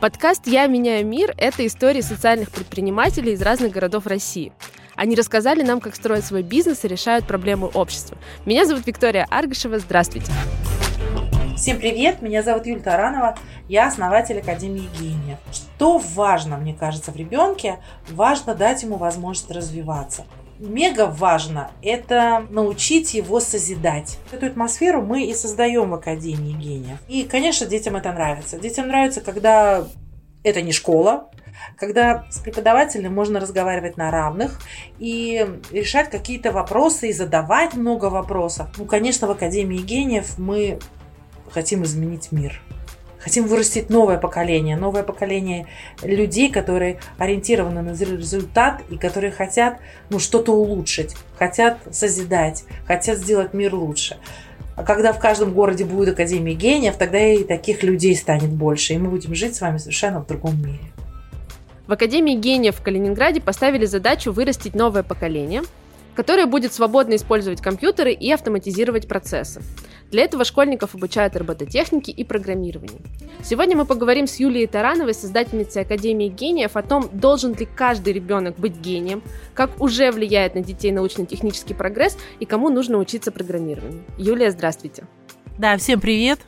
Подкаст «Я меняю мир» — это истории социальных предпринимателей из разных городов России. Они рассказали нам, как строят свой бизнес и решают проблемы общества. Меня зовут Виктория Аргашева. Здравствуйте. Всем привет, меня зовут Юлия Таранова, я основатель Академии Гения. Что важно, мне кажется, в ребенке? Важно дать ему возможность развиваться мега важно – это научить его созидать. Эту атмосферу мы и создаем в Академии гения. И, конечно, детям это нравится. Детям нравится, когда это не школа, когда с преподавателем можно разговаривать на равных и решать какие-то вопросы и задавать много вопросов. Ну, конечно, в Академии гениев мы хотим изменить мир. Хотим вырастить новое поколение, новое поколение людей, которые ориентированы на результат и которые хотят ну, что-то улучшить, хотят созидать, хотят сделать мир лучше. А когда в каждом городе будет Академия гениев, тогда и таких людей станет больше, и мы будем жить с вами совершенно в другом мире. В Академии гениев в Калининграде поставили задачу вырастить новое поколение, которое будет свободно использовать компьютеры и автоматизировать процессы. Для этого школьников обучают робототехнике и программированию. Сегодня мы поговорим с Юлией Тарановой, создательницей Академии гениев, о том, должен ли каждый ребенок быть гением, как уже влияет на детей научно-технический прогресс и кому нужно учиться программированию. Юлия, здравствуйте. Да, всем привет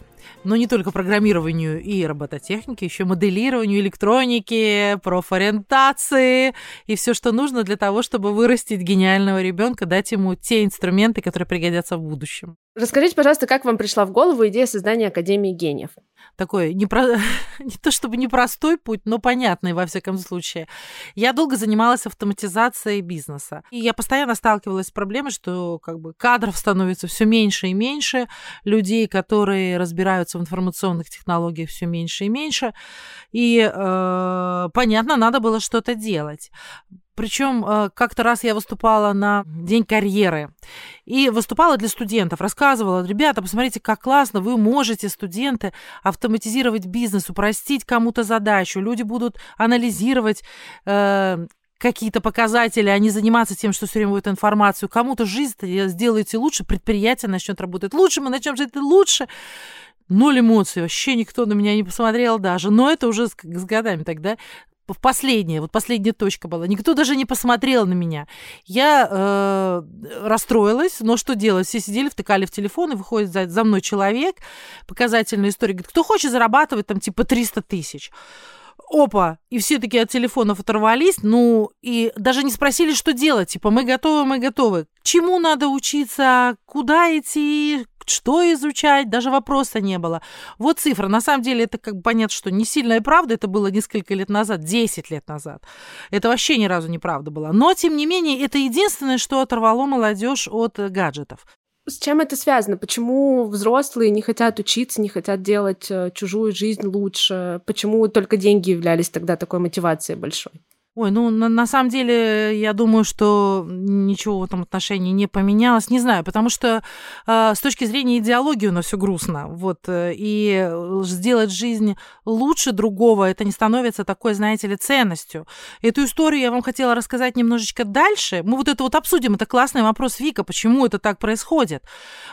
но не только программированию и робототехнике, еще моделированию, электроники, профориентации и все, что нужно для того, чтобы вырастить гениального ребенка, дать ему те инструменты, которые пригодятся в будущем. Расскажите, пожалуйста, как вам пришла в голову идея создания Академии гениев? Такой не, про... не то чтобы непростой путь, но понятный во всяком случае. Я долго занималась автоматизацией бизнеса. И я постоянно сталкивалась с проблемой, что как бы кадров становится все меньше и меньше, людей, которые разбираются в информационных технологиях, все меньше и меньше. И э, понятно, надо было что-то делать. Причем э, как-то раз я выступала на День карьеры и выступала для студентов, рассказывала, ребята, посмотрите, как классно, вы можете, студенты, автоматизировать бизнес, упростить кому-то задачу, люди будут анализировать э, какие-то показатели, а не заниматься тем, что все время будет информацию. Кому-то жизнь сделаете лучше, предприятие начнет работать лучше, мы начнем жить лучше. Ноль эмоций, вообще никто на меня не посмотрел даже. Но это уже с, с годами тогда последняя, вот последняя точка была. Никто даже не посмотрел на меня. Я э, расстроилась, но что делать? Все сидели, втыкали в телефон, и выходит за, за мной человек, показательная история, говорит, кто хочет зарабатывать там типа 300 тысяч? опа, и все таки от телефонов оторвались, ну, и даже не спросили, что делать, типа, мы готовы, мы готовы. Чему надо учиться, куда идти, что изучать, даже вопроса не было. Вот цифра. На самом деле это как бы понятно, что не сильная правда, это было несколько лет назад, 10 лет назад. Это вообще ни разу не правда было. Но, тем не менее, это единственное, что оторвало молодежь от гаджетов. С чем это связано? Почему взрослые не хотят учиться, не хотят делать э, чужую жизнь лучше? Почему только деньги являлись тогда такой мотивацией большой? Ой, ну на, на самом деле я думаю, что ничего в этом отношении не поменялось. Не знаю, потому что э, с точки зрения идеологии у нас все грустно. Вот, э, и сделать жизнь лучше другого, это не становится такой, знаете ли, ценностью. Эту историю я вам хотела рассказать немножечко дальше. Мы вот это вот обсудим. Это классный вопрос Вика, почему это так происходит.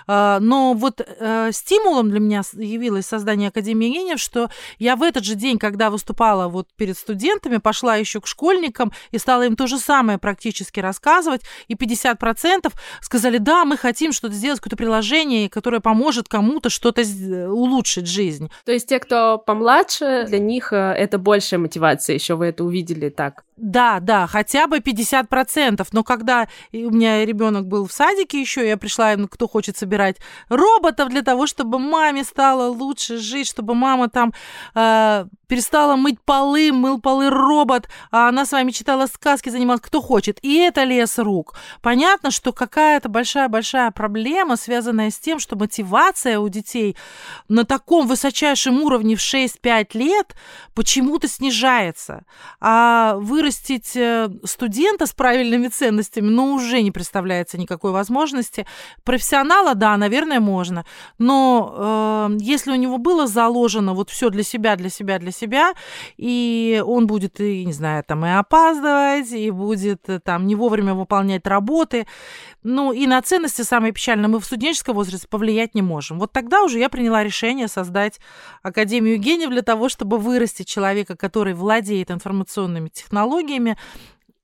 Э, но вот э, стимулом для меня явилось создание Академии гениев, что я в этот же день, когда выступала вот перед студентами, пошла еще к школе, школьникам и стала им то же самое практически рассказывать, и 50% сказали, да, мы хотим что-то сделать, какое-то приложение, которое поможет кому-то что-то улучшить жизнь. То есть те, кто помладше, для них э, это большая мотивация, еще вы это увидели так? Да, да, хотя бы 50%. Но когда у меня ребенок был в садике еще, я пришла, кто хочет собирать роботов для того, чтобы маме стало лучше жить, чтобы мама там э, перестала мыть полы, мыл полы робот, а она с вами читала сказки, занималась кто хочет. И это лес рук. Понятно, что какая-то большая-большая проблема, связанная с тем, что мотивация у детей на таком высочайшем уровне в 6-5 лет почему-то снижается. А вы вырастить э, студента с правильными ценностями, ну, уже не представляется никакой возможности. Профессионала, да, наверное, можно. Но э, если у него было заложено вот все для себя, для себя, для себя, и он будет, и, не знаю, там и опаздывать, и будет э, там не вовремя выполнять работы. Ну, и на ценности самое печальное мы в студенческом возрасте повлиять не можем. Вот тогда уже я приняла решение создать Академию гениев для того, чтобы вырастить человека, который владеет информационными технологиями,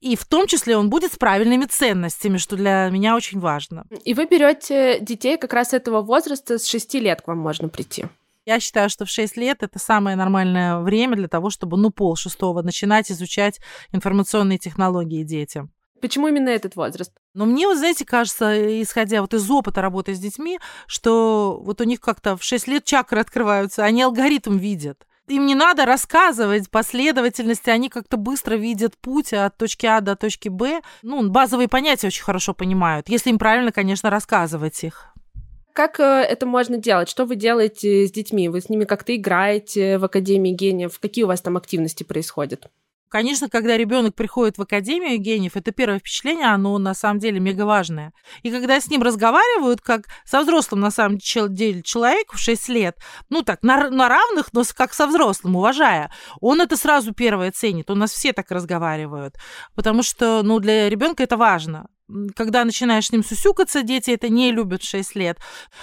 и в том числе он будет с правильными ценностями, что для меня очень важно. И вы берете детей как раз этого возраста, с 6 лет к вам можно прийти. Я считаю, что в 6 лет это самое нормальное время для того, чтобы, ну, пол шестого начинать изучать информационные технологии детям. Почему именно этот возраст? Но мне, вот, знаете, кажется, исходя вот из опыта работы с детьми, что вот у них как-то в 6 лет чакры открываются, они алгоритм видят. Им не надо рассказывать последовательности, они как-то быстро видят путь от точки А до точки Б. Ну, базовые понятия очень хорошо понимают, если им правильно, конечно, рассказывать их. Как э, это можно делать? Что вы делаете с детьми? Вы с ними как-то играете в Академии гениев? Какие у вас там активности происходят? Конечно, когда ребенок приходит в Академию гениев, это первое впечатление, оно на самом деле мега важное. И когда с ним разговаривают, как со взрослым, на самом деле, человек в 6 лет, ну так, на, на равных, но как со взрослым, уважая, он это сразу первое ценит. У нас все так разговаривают. Потому что, ну, для ребенка это важно когда начинаешь с ним сусюкаться, дети это не любят в 6 лет.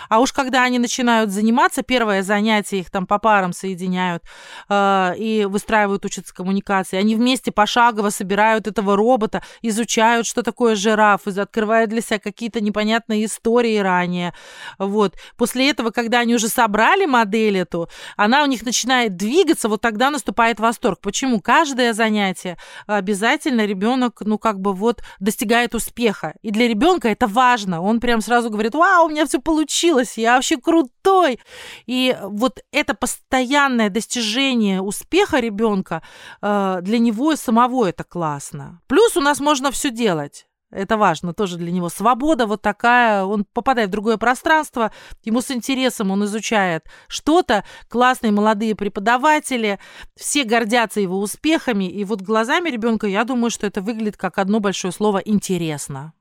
А уж когда они начинают заниматься, первое занятие их там по парам соединяют э, и выстраивают, учатся коммуникации. Они вместе пошагово собирают этого робота, изучают, что такое жираф, открывают для себя какие-то непонятные истории ранее. Вот. После этого, когда они уже собрали модель эту, она у них начинает двигаться, вот тогда наступает восторг. Почему? Каждое занятие обязательно ребенок, ну как бы вот достигает успеха успеха. И для ребенка это важно. Он прям сразу говорит, вау, у меня все получилось, я вообще крутой. И вот это постоянное достижение успеха ребенка э, для него самого это классно. Плюс у нас можно все делать. Это важно тоже для него. Свобода вот такая, он попадает в другое пространство, ему с интересом он изучает что-то, классные молодые преподаватели, все гордятся его успехами, и вот глазами ребенка я думаю, что это выглядит как одно большое слово «интересно».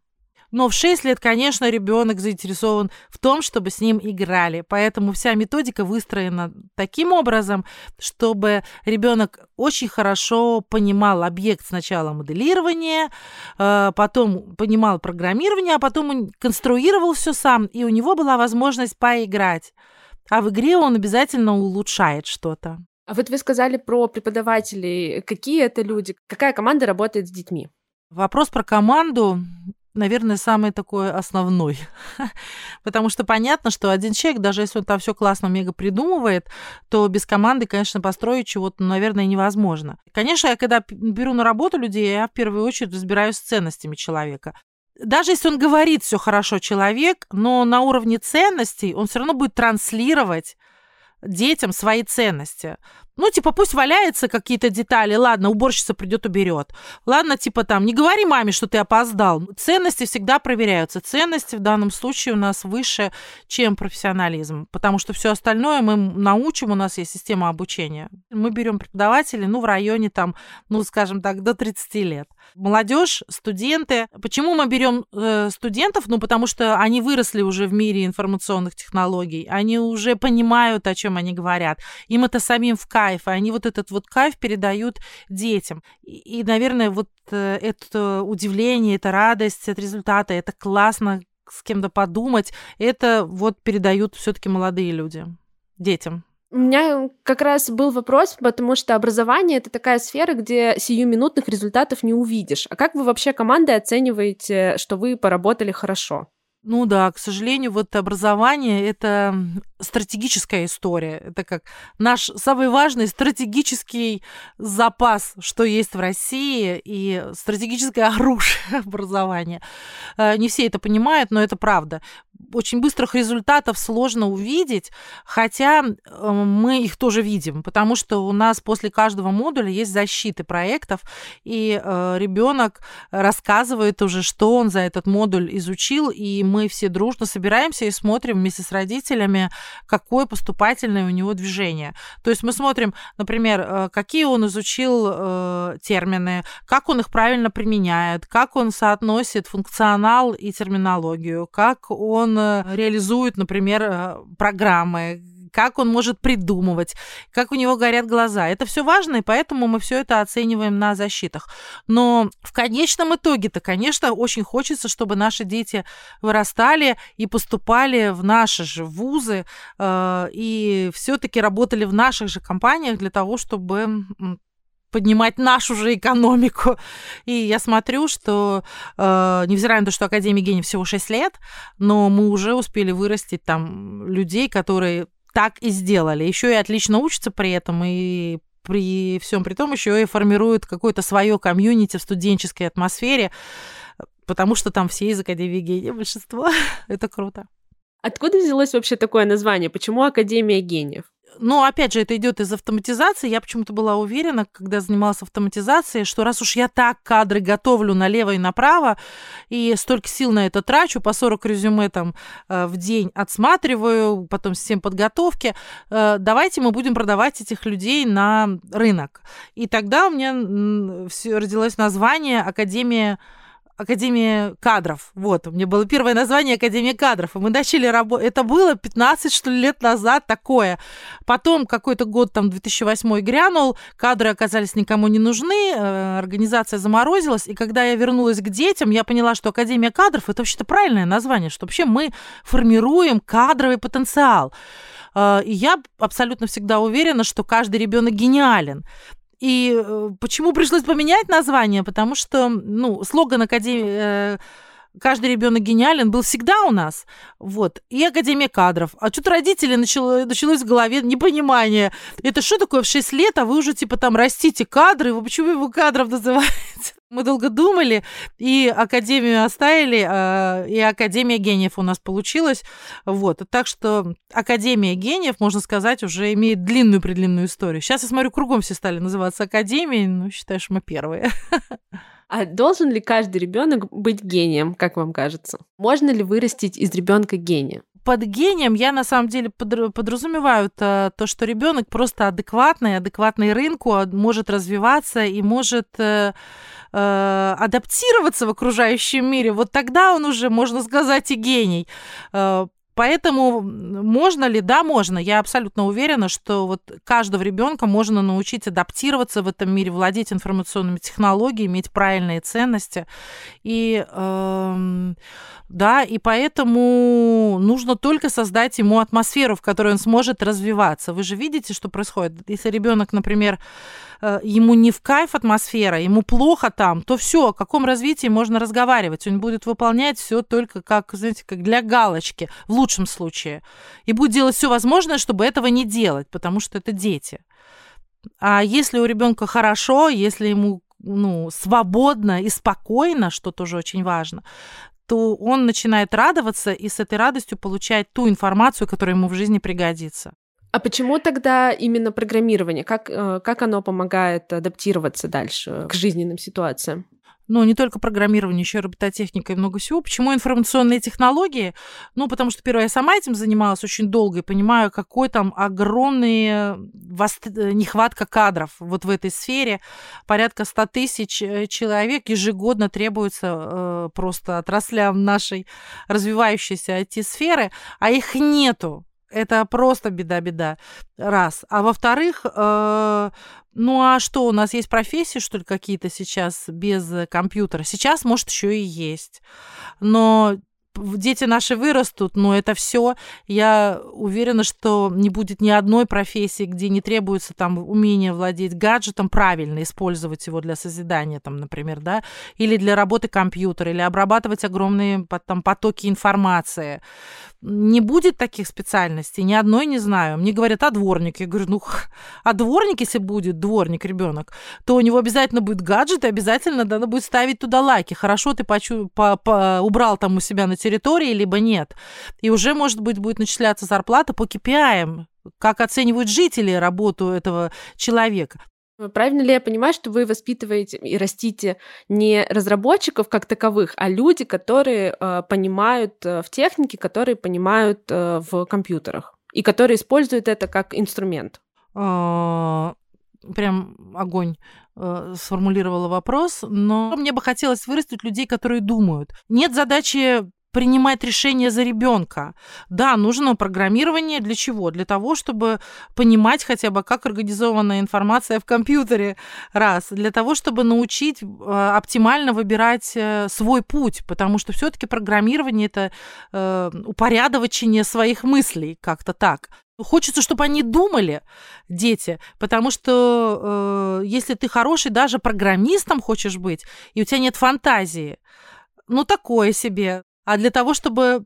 Но в 6 лет, конечно, ребенок заинтересован в том, чтобы с ним играли. Поэтому вся методика выстроена таким образом, чтобы ребенок очень хорошо понимал объект сначала моделирования, э, потом понимал программирование, а потом он конструировал все сам, и у него была возможность поиграть. А в игре он обязательно улучшает что-то. А вот вы сказали про преподавателей. Какие это люди? Какая команда работает с детьми? Вопрос про команду наверное, самый такой основной. Потому что понятно, что один человек, даже если он там все классно мега придумывает, то без команды, конечно, построить чего-то, ну, наверное, невозможно. Конечно, я когда беру на работу людей, я в первую очередь разбираюсь с ценностями человека. Даже если он говорит все хорошо человек, но на уровне ценностей он все равно будет транслировать детям свои ценности. Ну, типа, пусть валяются какие-то детали. Ладно, уборщица придет, уберет. Ладно, типа там, не говори маме, что ты опоздал. Ценности всегда проверяются. Ценности в данном случае у нас выше, чем профессионализм. Потому что все остальное мы научим, у нас есть система обучения. Мы берем преподавателей, ну, в районе там, ну, скажем так, до 30 лет. Молодежь, студенты. Почему мы берем э, студентов? Ну, потому что они выросли уже в мире информационных технологий. Они уже понимают, о чем они говорят. Им это самим в кайф и они вот этот вот кайф передают детям. И, и наверное, вот э, это удивление, это радость от результата, это классно с кем-то подумать, это вот передают все-таки молодые люди детям. У меня как раз был вопрос, потому что образование это такая сфера, где сиюминутных результатов не увидишь. А как вы вообще командой оцениваете, что вы поработали хорошо? Ну да, к сожалению, вот образование – это стратегическая история. Это как наш самый важный стратегический запас, что есть в России, и стратегическое оружие образования. Э, не все это понимают, но это правда очень быстрых результатов сложно увидеть, хотя э, мы их тоже видим, потому что у нас после каждого модуля есть защиты проектов, и э, ребенок рассказывает уже, что он за этот модуль изучил, и мы все дружно собираемся и смотрим вместе с родителями, какое поступательное у него движение. То есть мы смотрим, например, э, какие он изучил термины, как он их правильно применяет, как он соотносит функционал и терминологию, как он он э, реализует, например, э, программы, как он может придумывать, как у него горят глаза. Это все важно, и поэтому мы все это оцениваем на защитах. Но в конечном итоге-то, конечно, очень хочется, чтобы наши дети вырастали и поступали в наши же вузы, э, и все-таки работали в наших же компаниях для того, чтобы поднимать нашу же экономику. И я смотрю, что, э, невзирая на то, что Академия гений всего 6 лет, но мы уже успели вырастить там людей, которые так и сделали. Еще и отлично учатся при этом, и при всем при том еще и формируют какое-то свое комьюнити в студенческой атмосфере, потому что там все из Академии гения большинство. Это круто. Откуда взялось вообще такое название? Почему Академия гениев? Но, опять же, это идет из автоматизации. Я почему-то была уверена, когда занималась автоматизацией, что раз уж я так кадры готовлю налево и направо, и столько сил на это трачу, по 40 резюме там э, в день отсматриваю, потом систем подготовки, э, давайте мы будем продавать этих людей на рынок. И тогда у меня все родилось название Академия Академия кадров. Вот, у меня было первое название Академия кадров. И мы начали работать. Это было 15, что ли, лет назад такое. Потом какой-то год, там, 2008 грянул, кадры оказались никому не нужны, э, организация заморозилась. И когда я вернулась к детям, я поняла, что Академия кадров – это вообще-то правильное название, что вообще мы формируем кадровый потенциал. Э, и я абсолютно всегда уверена, что каждый ребенок гениален. И э, почему пришлось поменять название? Потому что, ну, слоган Академии... Э, каждый ребенок гениален был всегда у нас. Вот. И Академия кадров. А что-то родители начало, началось в голове непонимание. Это что такое в 6 лет, а вы уже типа там растите кадры? Вы почему его кадров называете? Мы долго думали, и Академию оставили, а, и Академия гениев у нас получилась. Вот. Так что Академия гениев, можно сказать, уже имеет длинную-предлинную историю. Сейчас я смотрю, кругом все стали называться Академией, ну, считаешь, мы первые. А должен ли каждый ребенок быть гением, как вам кажется? Можно ли вырастить из ребенка гения? Под гением я на самом деле подразумеваю то, то что ребенок просто адекватный, адекватный рынку, а, может развиваться и может э, э, адаптироваться в окружающем мире. Вот тогда он уже, можно сказать, и гений. Э, Поэтому можно ли? Да, можно. Я абсолютно уверена, что вот каждого ребенка можно научить адаптироваться в этом мире, владеть информационными технологиями, иметь правильные ценности. И э, да, и поэтому нужно только создать ему атмосферу, в которой он сможет развиваться. Вы же видите, что происходит. Если ребенок, например, ему не в кайф атмосфера, ему плохо там, то все, о каком развитии можно разговаривать. Он будет выполнять все только как, знаете, как для галочки, в лучшем случае. И будет делать все возможное, чтобы этого не делать, потому что это дети. А если у ребенка хорошо, если ему ну, свободно и спокойно, что тоже очень важно, то он начинает радоваться и с этой радостью получает ту информацию, которая ему в жизни пригодится. А почему тогда именно программирование? Как, э, как оно помогает адаптироваться дальше к жизненным ситуациям? ну, не только программирование, еще и робототехника и много всего. Почему информационные технологии? Ну, потому что, первое, я сама этим занималась очень долго и понимаю, какой там огромный вост... нехватка кадров вот в этой сфере. Порядка 100 тысяч э, человек ежегодно требуется э, просто отраслям нашей развивающейся IT-сферы, а их нету. Это просто беда-беда. Раз. А во-вторых, э, ну а что, у нас есть профессии, что ли, какие-то сейчас без компьютера? Сейчас, может, еще и есть. Но дети наши вырастут, но это все. Я уверена, что не будет ни одной профессии, где не требуется там умение владеть гаджетом, правильно использовать его для созидания, там, например, да, или для работы компьютера, или обрабатывать огромные там, потоки информации. Не будет таких специальностей, ни одной не знаю. Мне говорят, а дворник? Я говорю, ну, а дворник, если будет дворник ребенок, то у него обязательно будет гаджет, и обязательно надо будет ставить туда лайки. Хорошо, ты почу, по, по, убрал там у себя на территории, либо нет. И уже, может быть, будет начисляться зарплата по KPI, как оценивают жители работу этого человека. Правильно ли я понимаю, что вы воспитываете и растите не разработчиков как таковых, а люди, которые э, понимают э, в технике, которые понимают э, в компьютерах и которые используют это как инструмент? А, прям огонь э, сформулировала вопрос, но мне бы хотелось вырастить людей, которые думают. Нет задачи принимать решения за ребенка. Да, нужно программирование для чего? Для того, чтобы понимать хотя бы, как организована информация в компьютере, раз. Для того, чтобы научить э, оптимально выбирать э, свой путь, потому что все-таки программирование это э, упорядочение своих мыслей, как-то так. Хочется, чтобы они думали, дети, потому что э, если ты хороший даже программистом хочешь быть, и у тебя нет фантазии, ну такое себе. А для того, чтобы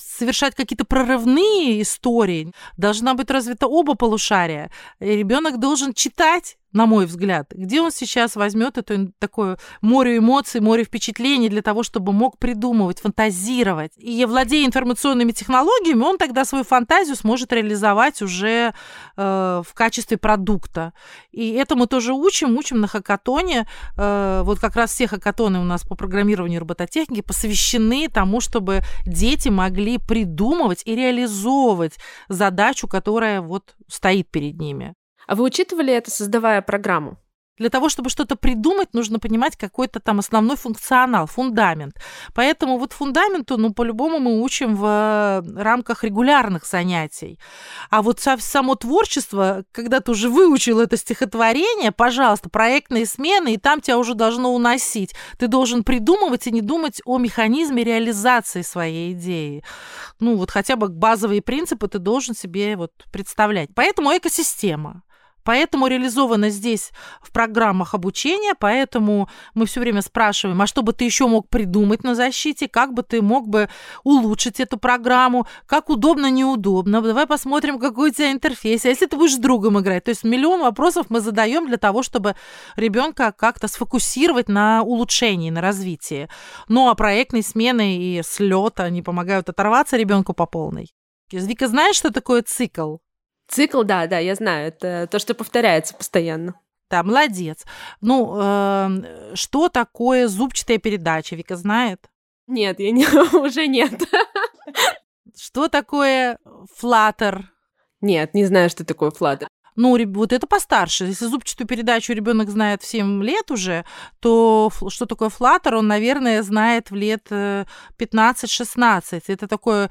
совершать какие-то прорывные истории, должна быть развита оба полушария. Ребенок должен читать на мой взгляд. Где он сейчас возьмет это такое море эмоций, море впечатлений для того, чтобы мог придумывать, фантазировать. И владея информационными технологиями, он тогда свою фантазию сможет реализовать уже э, в качестве продукта. И это мы тоже учим, учим на хакатоне. Э, вот как раз все хакатоны у нас по программированию робототехники посвящены тому, чтобы дети могли придумывать и реализовывать задачу, которая вот стоит перед ними. А вы учитывали это, создавая программу? Для того, чтобы что-то придумать, нужно понимать какой-то там основной функционал, фундамент. Поэтому вот фундаменту, ну, по-любому мы учим в э, рамках регулярных занятий. А вот само творчество, когда ты уже выучил это стихотворение, пожалуйста, проектные смены, и там тебя уже должно уносить. Ты должен придумывать и не думать о механизме реализации своей идеи. Ну, вот хотя бы базовые принципы ты должен себе вот представлять. Поэтому экосистема. Поэтому реализовано здесь в программах обучения, поэтому мы все время спрашиваем, а что бы ты еще мог придумать на защите, как бы ты мог бы улучшить эту программу, как удобно, неудобно, давай посмотрим, какой у тебя интерфейс, а если ты будешь с другом играть. То есть миллион вопросов мы задаем для того, чтобы ребенка как-то сфокусировать на улучшении, на развитии. Ну а проектные смены и слет, они помогают оторваться ребенку по полной. Вика, знаешь, что такое цикл? Цикл, да, да, я знаю. Это то, что повторяется постоянно. Да, молодец. Ну, э, что такое зубчатая передача? Вика знает? Нет, я не, уже нет. Что такое флаттер? Нет, не знаю, что такое флаттер. Ну, вот это постарше. Если зубчатую передачу ребенок знает в 7 лет уже, то что такое флаттер, он, наверное, знает в лет 15-16. Э, это такое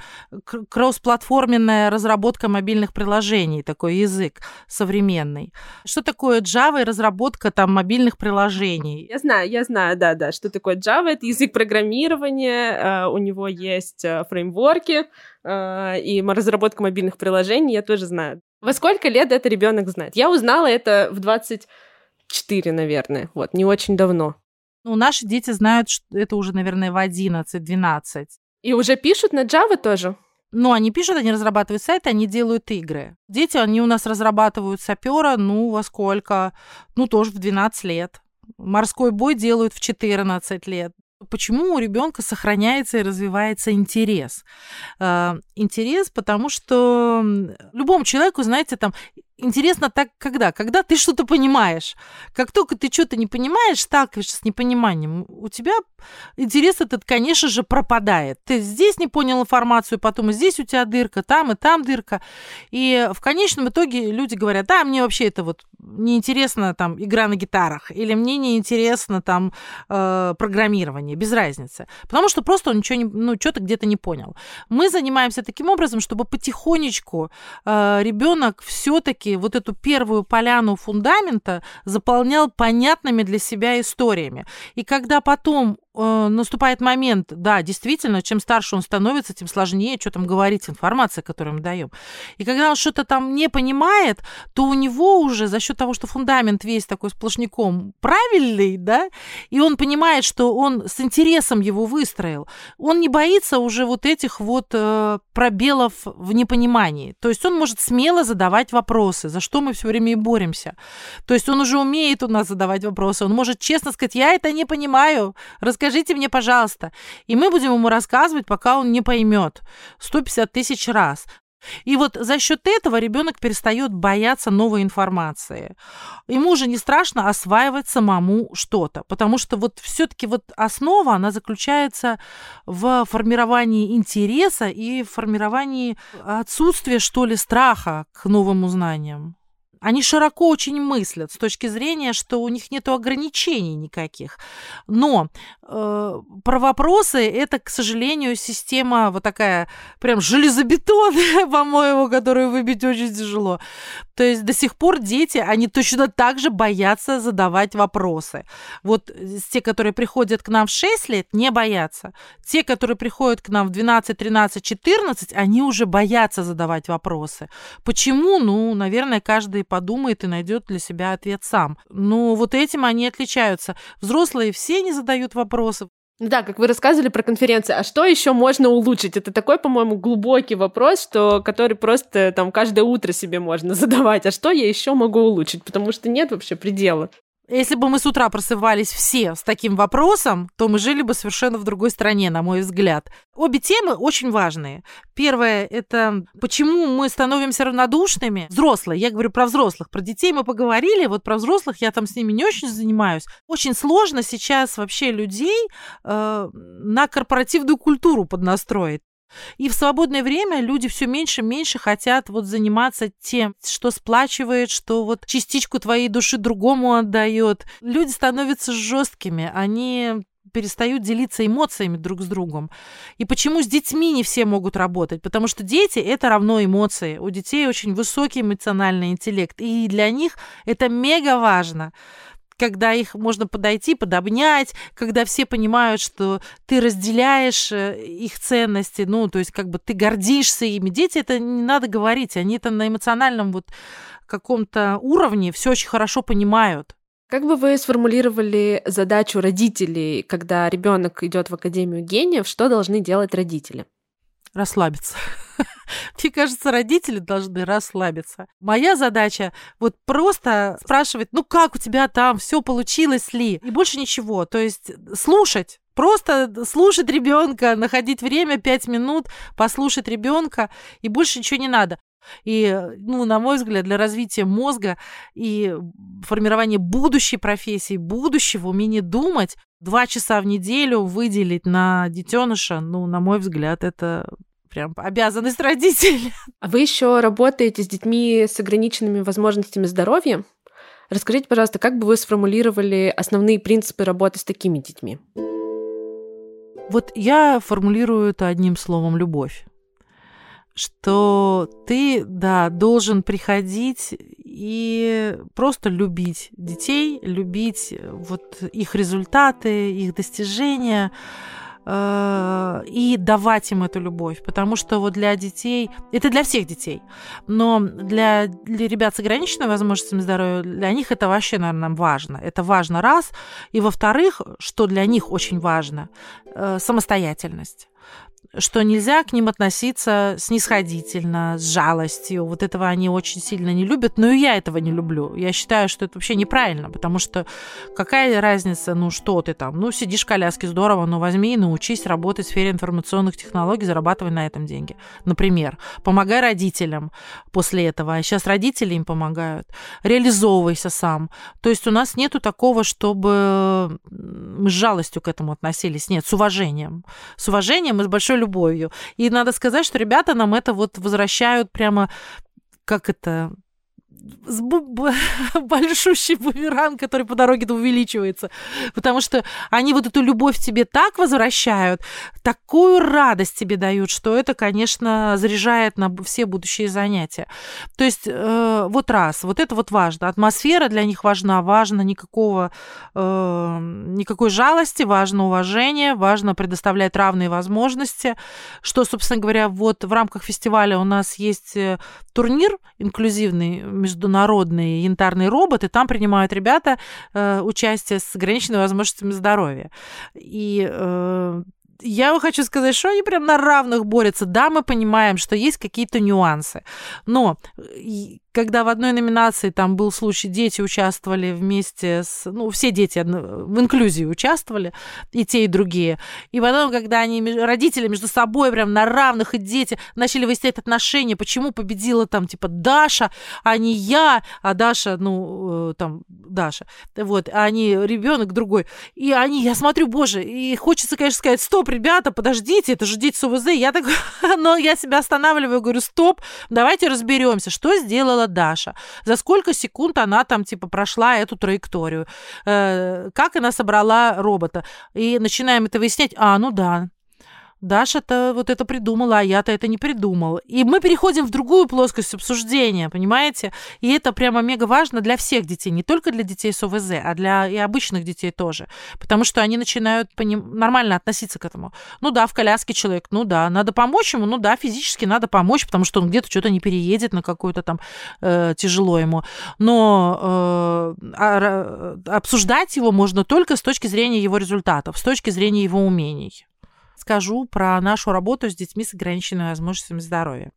кроссплатформенная разработка мобильных приложений, такой язык современный. Что такое Java и разработка там мобильных приложений? Я знаю, я знаю, да-да, что такое Java. Это язык программирования, э, у него есть э, фреймворки, и разработка мобильных приложений я тоже знаю. Во сколько лет это ребенок знает? Я узнала это в 24, наверное. Вот, не очень давно. Ну, наши дети знают, что это уже, наверное, в 11-12. И уже пишут на Java тоже? Ну, они пишут, они разрабатывают сайты, они делают игры. Дети, они у нас разрабатывают сапера, ну, во сколько? Ну, тоже в 12 лет. Морской бой делают в 14 лет. Почему у ребенка сохраняется и развивается интерес? Э, интерес, потому что любому человеку, знаете, там интересно так, когда? Когда ты что-то понимаешь. Как только ты что-то не понимаешь, сталкиваешься с непониманием, у тебя интерес этот, конечно же, пропадает. Ты здесь не понял информацию, потом и здесь у тебя дырка, там и там дырка. И в конечном итоге люди говорят, да, мне вообще это вот неинтересно там игра на гитарах, или мне неинтересно там э, программирование, без разницы. Потому что просто он ничего не, ну, что-то где-то не понял. Мы занимаемся таким образом, чтобы потихонечку э, ребенок все-таки вот эту первую поляну фундамента заполнял понятными для себя историями. И когда потом э, наступает момент, да, действительно, чем старше он становится, тем сложнее, что там говорить, информация, которую мы даем. И когда он что-то там не понимает, то у него уже за счет того, что фундамент весь такой сплошняком правильный, да, и он понимает, что он с интересом его выстроил, он не боится уже вот этих вот э, пробелов в непонимании. То есть он может смело задавать вопросы, за что мы все время и боремся. То есть он уже умеет у нас задавать вопросы, он может честно сказать, я это не понимаю, мне, пожалуйста. И мы будем ему рассказывать, пока он не поймет. 150 тысяч раз. И вот за счет этого ребенок перестает бояться новой информации. Ему уже не страшно осваивать самому что-то, потому что вот все-таки вот основа, она заключается в формировании интереса и формировании отсутствия, что ли, страха к новым знаниям. Они широко очень мыслят с точки зрения, что у них нет ограничений никаких. Но э, про вопросы это, к сожалению, система вот такая прям железобетонная, по-моему, которую выбить очень тяжело. То есть до сих пор дети, они точно так же боятся задавать вопросы. Вот те, которые приходят к нам в 6 лет, не боятся. Те, которые приходят к нам в 12, 13, 14, они уже боятся задавать вопросы. Почему? Ну, наверное, каждый подумает и найдет для себя ответ сам. Но вот этим они отличаются. Взрослые все не задают вопросы. Да, как вы рассказывали про конференции, а что еще можно улучшить? Это такой, по-моему, глубокий вопрос, что, который просто там каждое утро себе можно задавать. А что я еще могу улучшить? Потому что нет вообще предела. Если бы мы с утра просыпались все с таким вопросом, то мы жили бы совершенно в другой стране, на мой взгляд. Обе темы очень важные. Первое – это почему мы становимся равнодушными. Взрослые, я говорю про взрослых. Про детей мы поговорили, вот про взрослых я там с ними не очень занимаюсь. Очень сложно сейчас вообще людей э, на корпоративную культуру поднастроить. И в свободное время люди все меньше и меньше хотят вот заниматься тем, что сплачивает, что вот частичку твоей души другому отдает. Люди становятся жесткими, они перестают делиться эмоциями друг с другом. И почему с детьми не все могут работать? Потому что дети – это равно эмоции. У детей очень высокий эмоциональный интеллект. И для них это мега важно когда их можно подойти, подобнять, когда все понимают, что ты разделяешь э, их ценности, ну, то есть как бы ты гордишься ими. Дети это не надо говорить, они это на эмоциональном вот каком-то уровне все очень хорошо понимают. Как бы вы сформулировали задачу родителей, когда ребенок идет в Академию гениев, что должны делать родители? Расслабиться. Мне кажется, родители должны расслабиться. Моя задача вот просто спрашивать, ну как у тебя там, все получилось ли? И больше ничего. То есть слушать. Просто слушать ребенка, находить время 5 минут, послушать ребенка, и больше ничего не надо. И, ну, на мой взгляд, для развития мозга и формирования будущей профессии, будущего, умения думать, два часа в неделю выделить на детеныша, ну, на мой взгляд, это прям обязанность родителей. А вы еще работаете с детьми с ограниченными возможностями здоровья? Расскажите, пожалуйста, как бы вы сформулировали основные принципы работы с такими детьми? Вот я формулирую это одним словом любовь. Что ты, да, должен приходить и просто любить детей, любить вот их результаты, их достижения, Э, и давать им эту любовь, потому что вот для детей, это для всех детей, но для, для ребят с ограниченными возможностями здоровья, для них это вообще, наверное, важно. Это важно раз, и во-вторых, что для них очень важно, э, самостоятельность что нельзя к ним относиться снисходительно, с жалостью. Вот этого они очень сильно не любят, но и я этого не люблю. Я считаю, что это вообще неправильно, потому что какая разница, ну что ты там, ну сидишь в коляске, здорово, но возьми и научись работать в сфере информационных технологий, зарабатывай на этом деньги. Например, помогай родителям после этого, а сейчас родители им помогают. Реализовывайся сам. То есть у нас нету такого, чтобы мы с жалостью к этому относились. Нет, с уважением. С уважением и с большой любовью. И надо сказать, что ребята нам это вот возвращают прямо как это большущий бумеранг, который по дороге увеличивается. Потому что они вот эту любовь тебе так возвращают, такую радость тебе дают, что это, конечно, заряжает на все будущие занятия. То есть э, вот раз, вот это вот важно. Атмосфера для них важна, важно никакого, э, никакой жалости, важно уважение, важно предоставлять равные возможности, что, собственно говоря, вот в рамках фестиваля у нас есть э, турнир инклюзивный международный янтарный робот, и там принимают ребята э, участие с ограниченными возможностями здоровья. И э, я хочу сказать, что они прям на равных борются. Да, мы понимаем, что есть какие-то нюансы, но когда в одной номинации там был случай, дети участвовали вместе с... Ну, все дети в инклюзии участвовали, и те, и другие. И потом, когда они, родители между собой прям на равных, и дети начали выяснять отношения, почему победила там, типа, Даша, а не я, а Даша, ну, э, там, Даша. Вот, а они ребенок другой. И они, я смотрю, боже, и хочется, конечно, сказать, стоп, ребята, подождите, это же дети с УВЗ. Я так, но я себя останавливаю, говорю, стоп, давайте разберемся, что сделала сделала Даша, за сколько секунд она там, типа, прошла эту траекторию, э, как она собрала робота. И начинаем это выяснять, а, ну да, Даша-то вот это придумала, а я-то это не придумал. И мы переходим в другую плоскость обсуждения, понимаете? И это прямо мега важно для всех детей, не только для детей с ОВЗ, а для и обычных детей тоже. Потому что они начинают поним... нормально относиться к этому. Ну да, в коляске человек, ну да, надо помочь ему, ну да, физически надо помочь, потому что он где-то что-то не переедет на какое-то там э, тяжело ему. Но э, а, обсуждать его можно только с точки зрения его результатов, с точки зрения его умений скажу про нашу работу с детьми с ограниченными возможностями здоровья.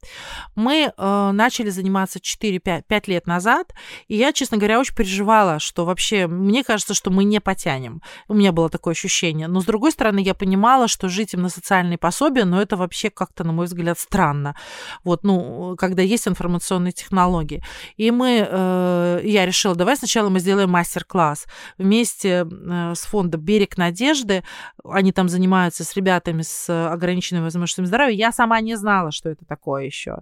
Мы э, начали заниматься 4-5 лет назад, и я, честно говоря, очень переживала, что вообще, мне кажется, что мы не потянем. У меня было такое ощущение. Но, с другой стороны, я понимала, что жить им на социальные пособия, но это вообще как-то, на мой взгляд, странно. Вот, ну, когда есть информационные технологии. И мы, э, я решила, давай сначала мы сделаем мастер-класс вместе э, с фондом «Берег надежды». Они там занимаются с ребятами ребятами с ограниченными возможностями здоровья, я сама не знала, что это такое еще.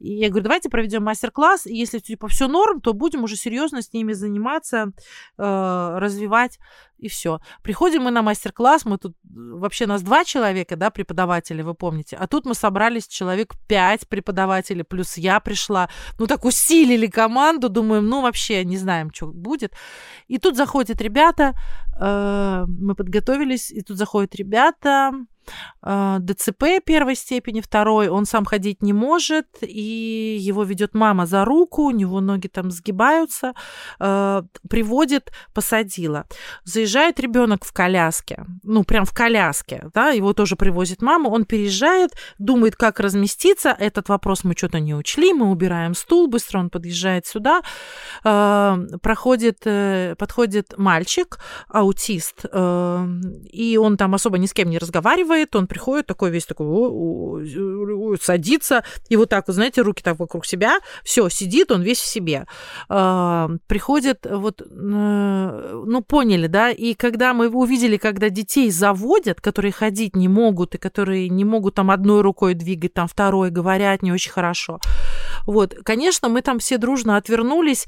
И я говорю, давайте проведем мастер-класс, и если типа все норм, то будем уже серьезно с ними заниматься, э, развивать и все. Приходим мы на мастер-класс, мы тут вообще нас два человека, да, преподаватели, вы помните, а тут мы собрались человек пять преподавателей, плюс я пришла, ну так усилили команду, думаем, ну вообще не знаем, что будет. И тут заходят ребята, э, мы подготовились, и тут заходят ребята, а, ДЦП первой степени, второй, он сам ходить не может, и его ведет мама за руку, у него ноги там сгибаются, а, приводит, посадила. Заезжает ребенок в коляске, ну, прям в коляске, да, его тоже привозит мама, он переезжает, думает, как разместиться, этот вопрос мы что-то не учли, мы убираем стул, быстро он подъезжает сюда, а, проходит, э, подходит мальчик, аутист, э, и он там особо ни с кем не разговаривает, он приходит такой весь такой, о, садится, и вот так, вот, знаете, руки так вокруг себя, все, сидит он весь в себе. А, приходит, вот, ну, поняли, да, и когда мы увидели, когда детей заводят, которые ходить не могут, и которые не могут там одной рукой двигать, там второй, говорят не очень хорошо, вот, конечно, мы там все дружно отвернулись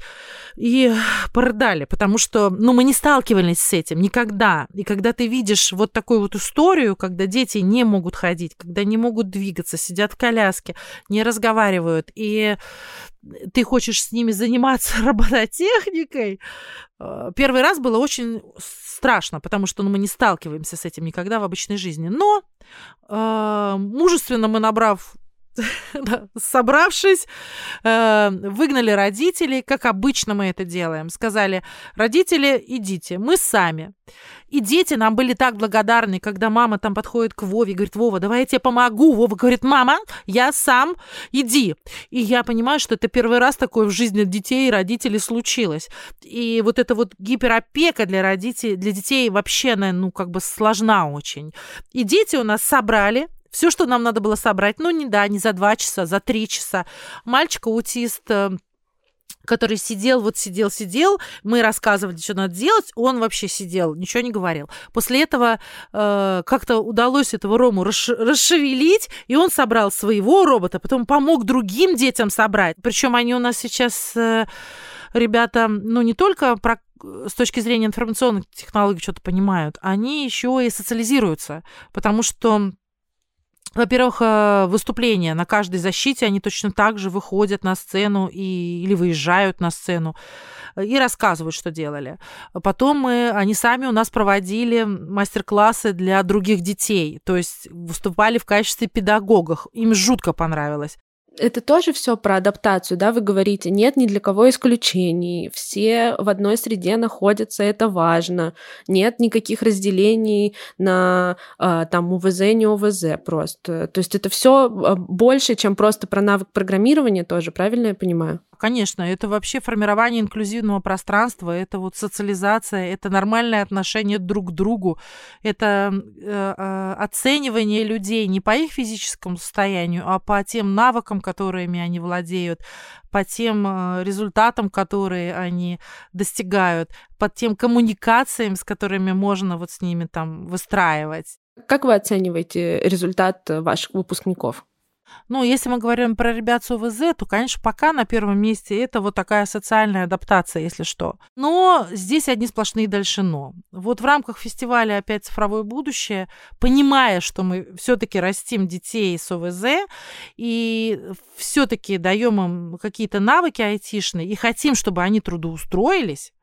и продали, потому что, ну, мы не сталкивались с этим никогда. И когда ты видишь вот такую вот историю, когда дети не могут ходить, когда не могут двигаться, сидят в коляске, не разговаривают, и ты хочешь с ними заниматься робототехникой, э, первый раз было очень страшно, потому что ну, мы не сталкиваемся с этим никогда в обычной жизни. Но э, мужественно мы, набрав собравшись, э, выгнали родителей, как обычно мы это делаем. Сказали, родители, идите, мы сами. И дети нам были так благодарны, когда мама там подходит к Вове и говорит, Вова, давай я тебе помогу. Вова говорит, мама, я сам, иди. И я понимаю, что это первый раз такое в жизни детей и родителей случилось. И вот эта вот гиперопека для родителей, для детей вообще, ну, как бы сложна очень. И дети у нас собрали все, что нам надо было собрать, ну, не да, не за два часа, за три часа. Мальчик-аутист э, который сидел, вот сидел, сидел, мы рассказывали, что надо делать, он вообще сидел, ничего не говорил. После этого э, как-то удалось этого Рому расш- расшевелить, и он собрал своего робота, потом помог другим детям собрать. Причем они у нас сейчас э, ребята, ну не только про с точки зрения информационных технологий что-то понимают, они еще и социализируются, потому что во-первых, э, выступления на каждой защите, они точно так же выходят на сцену и, или выезжают на сцену и рассказывают, что делали. Потом мы, они сами у нас проводили мастер-классы для других детей, то есть выступали в качестве педагогов. Им жутко понравилось это тоже все про адаптацию, да, вы говорите, нет ни для кого исключений, все в одной среде находятся, это важно, нет никаких разделений на а, там УВЗ, не УВЗ просто. То есть это все а, больше, чем просто про навык программирования тоже, правильно я понимаю? Конечно, это вообще формирование инклюзивного пространства, это вот социализация, это нормальное отношение друг к другу, это э, э, оценивание людей не по их физическому состоянию, а по тем навыкам, которыми они владеют, по тем э, результатам, которые они достигают, по тем коммуникациям, с которыми можно вот с ними там выстраивать. Как вы оцениваете результат ваших выпускников? Ну, если мы говорим про ребят с ОВЗ, то, конечно, пока на первом месте это вот такая социальная адаптация, если что. Но здесь одни сплошные дальше но. Вот в рамках фестиваля «Опять цифровое будущее», понимая, что мы все-таки растим детей с ОВЗ и все-таки даем им какие-то навыки айтишные и хотим, чтобы они трудоустроились,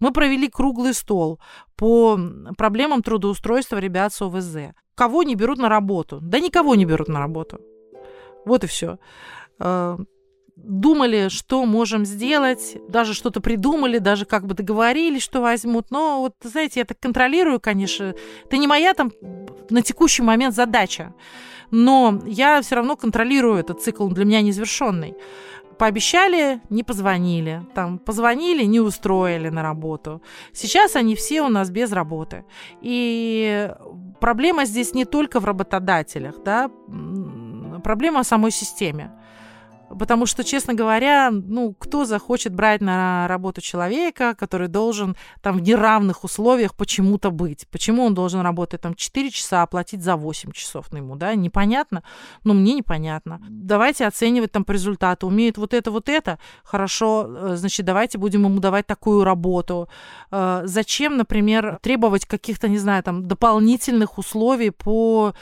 мы провели круглый стол по проблемам трудоустройства ребят с ОВЗ. Кого не берут на работу? Да никого не берут на работу. Вот и все. Э, думали, что можем сделать, даже что-то придумали, даже как бы договорились, что возьмут. Но вот, знаете, я так контролирую, конечно. Это не моя там на текущий момент задача. Но я все равно контролирую этот цикл, он для меня незавершенный. Пообещали, не позвонили. Там позвонили, не устроили на работу. Сейчас они все у нас без работы. И проблема здесь не только в работодателях, да, проблема в самой системе. Потому что, честно говоря, ну, кто захочет брать на работу человека, который должен там в неравных условиях почему-то быть? Почему он должен работать там 4 часа, а платить за 8 часов на ему, да? Непонятно? Ну, мне непонятно. Давайте оценивать там по результату. Умеет вот это, вот это, хорошо, э, значит, давайте будем ему давать такую работу. Э, зачем, например, требовать каких-то, не знаю, там, дополнительных условий по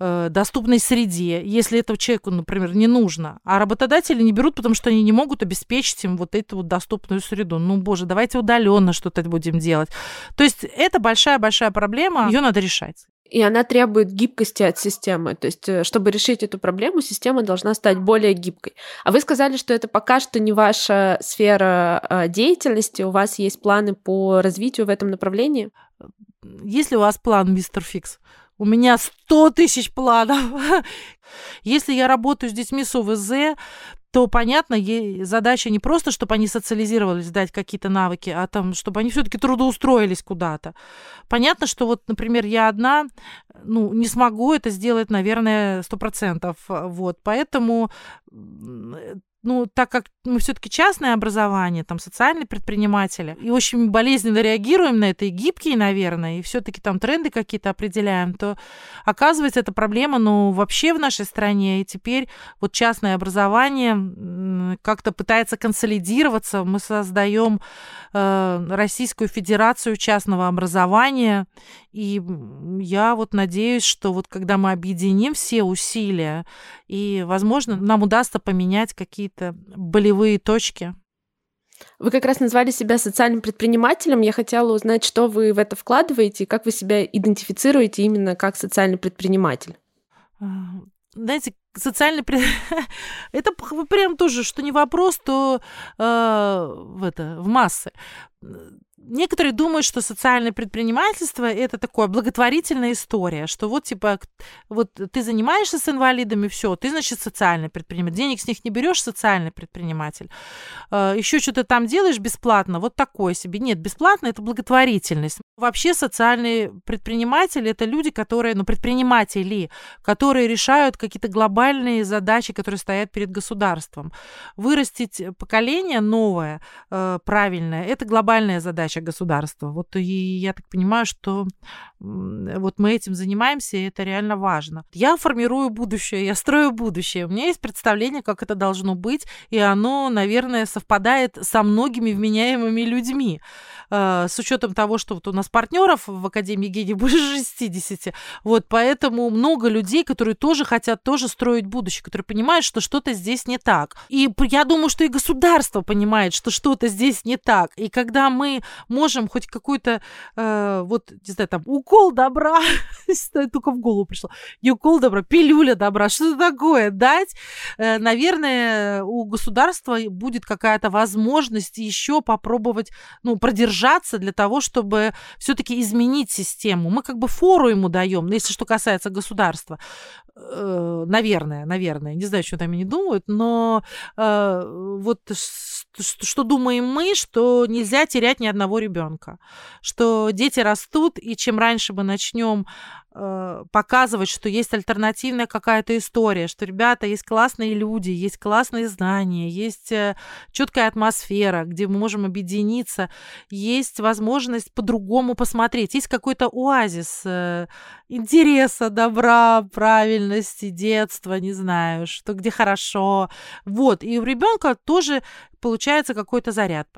Э, доступной среде, если этого человеку, например, не нужно. А работодатели не берут, потому что они не могут обеспечить им вот эту вот доступную среду. Ну, боже, давайте удаленно что-то будем делать. То есть это большая-большая проблема, ее надо решать. И она требует гибкости от системы. То есть, э, чтобы решить эту проблему, система должна стать более гибкой. А вы сказали, что это пока что не ваша сфера э, деятельности. У вас есть планы по развитию в этом направлении? Есть ли у вас план, мистер Фикс? У меня 100 тысяч планов. Если я работаю с детьми с ОВЗ, то, понятно, задача не просто, чтобы они социализировались, дать какие-то навыки, а там, чтобы они все-таки трудоустроились куда-то. Понятно, что вот, например, я одна, ну, не смогу это сделать, наверное, сто процентов. Вот, поэтому ну, так как мы все-таки частное образование, там социальные предприниматели, и очень болезненно реагируем на это, и гибкие, наверное, и все-таки там тренды какие-то определяем, то оказывается эта проблема, ну, вообще в нашей стране, и теперь вот частное образование как-то пытается консолидироваться, мы создаем э, Российскую Федерацию частного образования, и я вот надеюсь, что вот когда мы объединим все усилия, и, возможно, нам удастся поменять какие-то болевые точки. Вы как раз назвали себя социальным предпринимателем. Я хотела узнать, что вы в это вкладываете, и как вы себя идентифицируете именно как социальный предприниматель. А, знаете, социальный это прям тоже, что не вопрос, то э, в это в массы некоторые думают, что социальное предпринимательство это такое благотворительная история, что вот типа вот ты занимаешься с инвалидами, все, ты значит социальный предприниматель, денег с них не берешь, социальный предприниматель, э, еще что-то там делаешь бесплатно, вот такое себе. Нет, бесплатно это благотворительность. Вообще социальные предприниматели это люди, которые, ну предприниматели, которые решают какие-то глобальные задачи, которые стоят перед государством. Вырастить поколение новое, э, правильное, это глобальная задача задача государства. Вот и я так понимаю, что вот мы этим занимаемся, и это реально важно. Я формирую будущее, я строю будущее. У меня есть представление, как это должно быть, и оно, наверное, совпадает со многими вменяемыми людьми. Э, с учетом того, что вот у нас партнеров в Академии гений больше 60. Вот поэтому много людей, которые тоже хотят тоже строить будущее, которые понимают, что что-то здесь не так. И я думаю, что и государство понимает, что что-то здесь не так. И когда мы можем хоть какой-то, э, вот, не знаю, там, укол добра, только в голову пришло, не укол добра, пилюля добра, что такое дать, э, наверное, у государства будет какая-то возможность еще попробовать, ну, продержаться для того, чтобы все-таки изменить систему. Мы как бы фору ему даем, если что касается государства. Э, наверное, наверное, не знаю, что там они думают, но э, вот что, думаем мы, что нельзя терять ни одного ребенка, что дети растут, и чем раньше мы начнем показывать, что есть альтернативная какая-то история, что, ребята, есть классные люди, есть классные знания, есть э, четкая атмосфера, где мы можем объединиться, есть возможность по-другому посмотреть, есть какой-то оазис э, интереса, добра, правильности, детства, не знаю, что где хорошо. Вот, и у ребенка тоже получается какой-то заряд.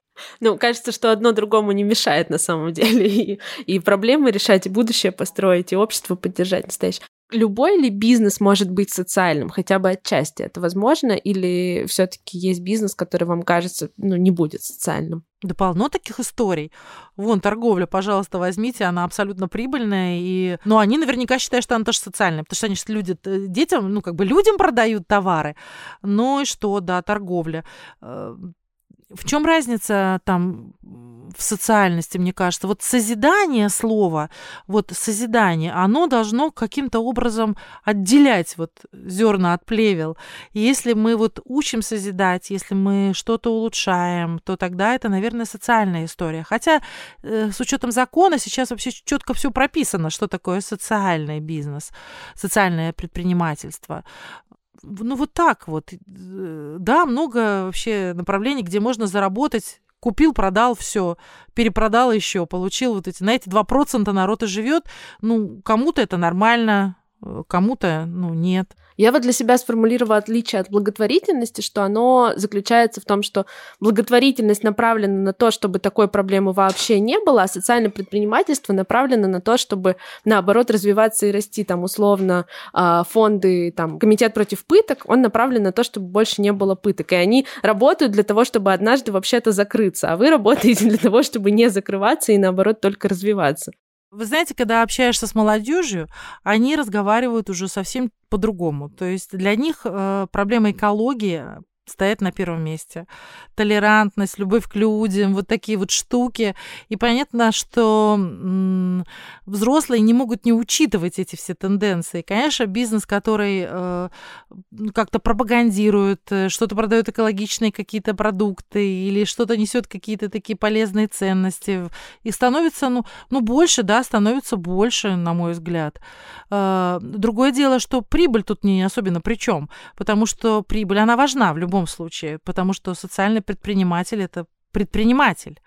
Ну, кажется, что одно другому не мешает на самом деле. И, и проблемы решать, и будущее построить, и общество поддержать настоящее. Любой ли бизнес может быть социальным, хотя бы отчасти? Это возможно? Или все таки есть бизнес, который вам кажется, ну, не будет социальным? Да полно таких историй. Вон, торговля, пожалуйста, возьмите, она абсолютно прибыльная. И... Но они наверняка считают, что она тоже социальная, потому что они же люди, детям, ну, как бы людям продают товары. Ну и что, да, торговля. В чем разница там в социальности, мне кажется? Вот созидание слова, вот созидание, оно должно каким-то образом отделять вот зерна от плевел. Если мы вот учим созидать, если мы что-то улучшаем, то тогда это, наверное, социальная история. Хотя э, с учетом закона сейчас вообще четко все прописано, что такое социальный бизнес, социальное предпринимательство ну вот так вот. Э, да, много вообще направлений, где можно заработать купил, продал, все, перепродал еще, получил вот эти, на эти 2% народ и живет. Ну, кому-то это нормально, кому-то, ну, нет. Я вот для себя сформулировала отличие от благотворительности, что оно заключается в том, что благотворительность направлена на то, чтобы такой проблемы вообще не было, а социальное предпринимательство направлено на то, чтобы, наоборот, развиваться и расти. Там, условно, а, фонды, там, комитет против пыток, он направлен на то, чтобы больше не было пыток. И они работают для того, чтобы однажды вообще-то закрыться, а вы работаете для того, чтобы не закрываться и, наоборот, только развиваться. Вы знаете, когда общаешься с молодежью, они разговаривают уже совсем по-другому. То есть для них э, проблема экологии стоят на первом месте. Толерантность, любовь к людям, вот такие вот штуки. И понятно, что взрослые не могут не учитывать эти все тенденции. Конечно, бизнес, который э, как-то пропагандирует, э, что-то продает экологичные какие-то продукты или что-то несет какие-то такие полезные ценности, и становится, ну, ну больше, да, становится больше, на мой взгляд. Э, другое дело, что прибыль тут не особенно при чем, потому что прибыль, она важна в любом любом случае, потому что социальный предприниматель это предприниматель.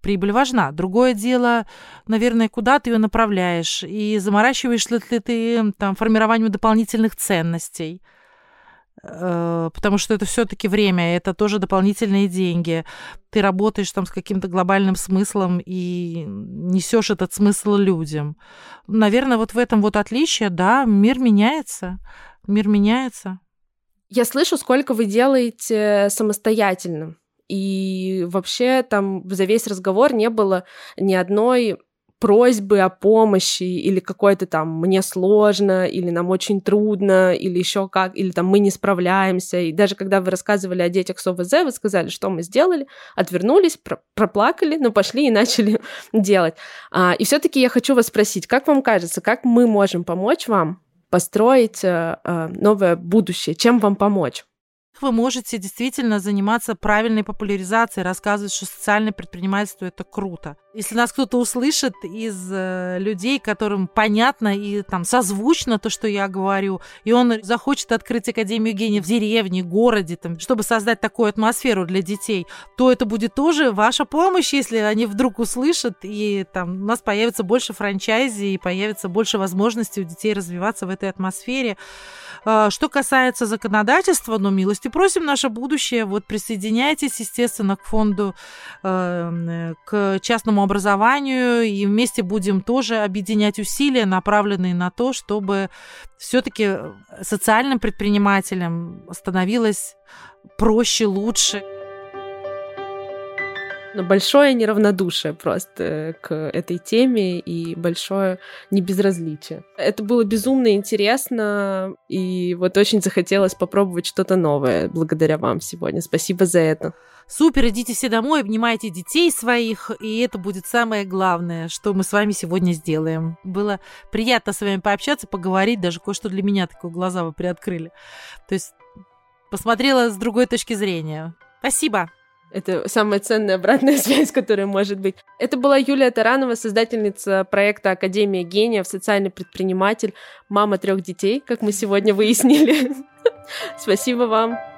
Прибыль важна. Другое дело, наверное, куда ты ее направляешь и заморачиваешь ли ты там формированию дополнительных ценностей э, потому что это все-таки время, это тоже дополнительные деньги. Ты работаешь там с каким-то глобальным смыслом и несешь этот смысл людям. Наверное, вот в этом вот отличие, да, мир меняется, мир меняется. Я слышу, сколько вы делаете самостоятельно. И вообще там за весь разговор не было ни одной просьбы о помощи или какой-то там мне сложно или нам очень трудно или еще как или там мы не справляемся и даже когда вы рассказывали о детях с ОВЗ вы сказали что мы сделали отвернулись про проплакали но пошли и начали делать а, и все-таки я хочу вас спросить как вам кажется как мы можем помочь вам построить э, э, новое будущее, чем вам помочь вы можете действительно заниматься правильной популяризацией, рассказывать, что социальное предпринимательство это круто. Если нас кто-то услышит из э, людей, которым понятно и там созвучно то, что я говорю, и он захочет открыть Академию гения в деревне, городе, там, чтобы создать такую атмосферу для детей, то это будет тоже ваша помощь, если они вдруг услышат, и там у нас появится больше франчайзи, и появится больше возможностей у детей развиваться в этой атмосфере. А, что касается законодательства, ну, милости просим, наше будущее, вот присоединяйтесь, естественно, к фонду, э, к частному образованию, и вместе будем тоже объединять усилия, направленные на то, чтобы все-таки социальным предпринимателям становилось проще, лучше большое неравнодушие просто к этой теме и большое небезразличие. Это было безумно интересно, и вот очень захотелось попробовать что-то новое благодаря вам сегодня. Спасибо за это. Супер, идите все домой, обнимайте детей своих, и это будет самое главное, что мы с вами сегодня сделаем. Было приятно с вами пообщаться, поговорить, даже кое-что для меня такое глаза вы приоткрыли. То есть посмотрела с другой точки зрения. Спасибо. Это самая ценная обратная связь, которая может быть. Это была Юлия Таранова, создательница проекта Академия гениев, социальный предприниматель, мама трех детей, как мы сегодня выяснили. Спасибо вам.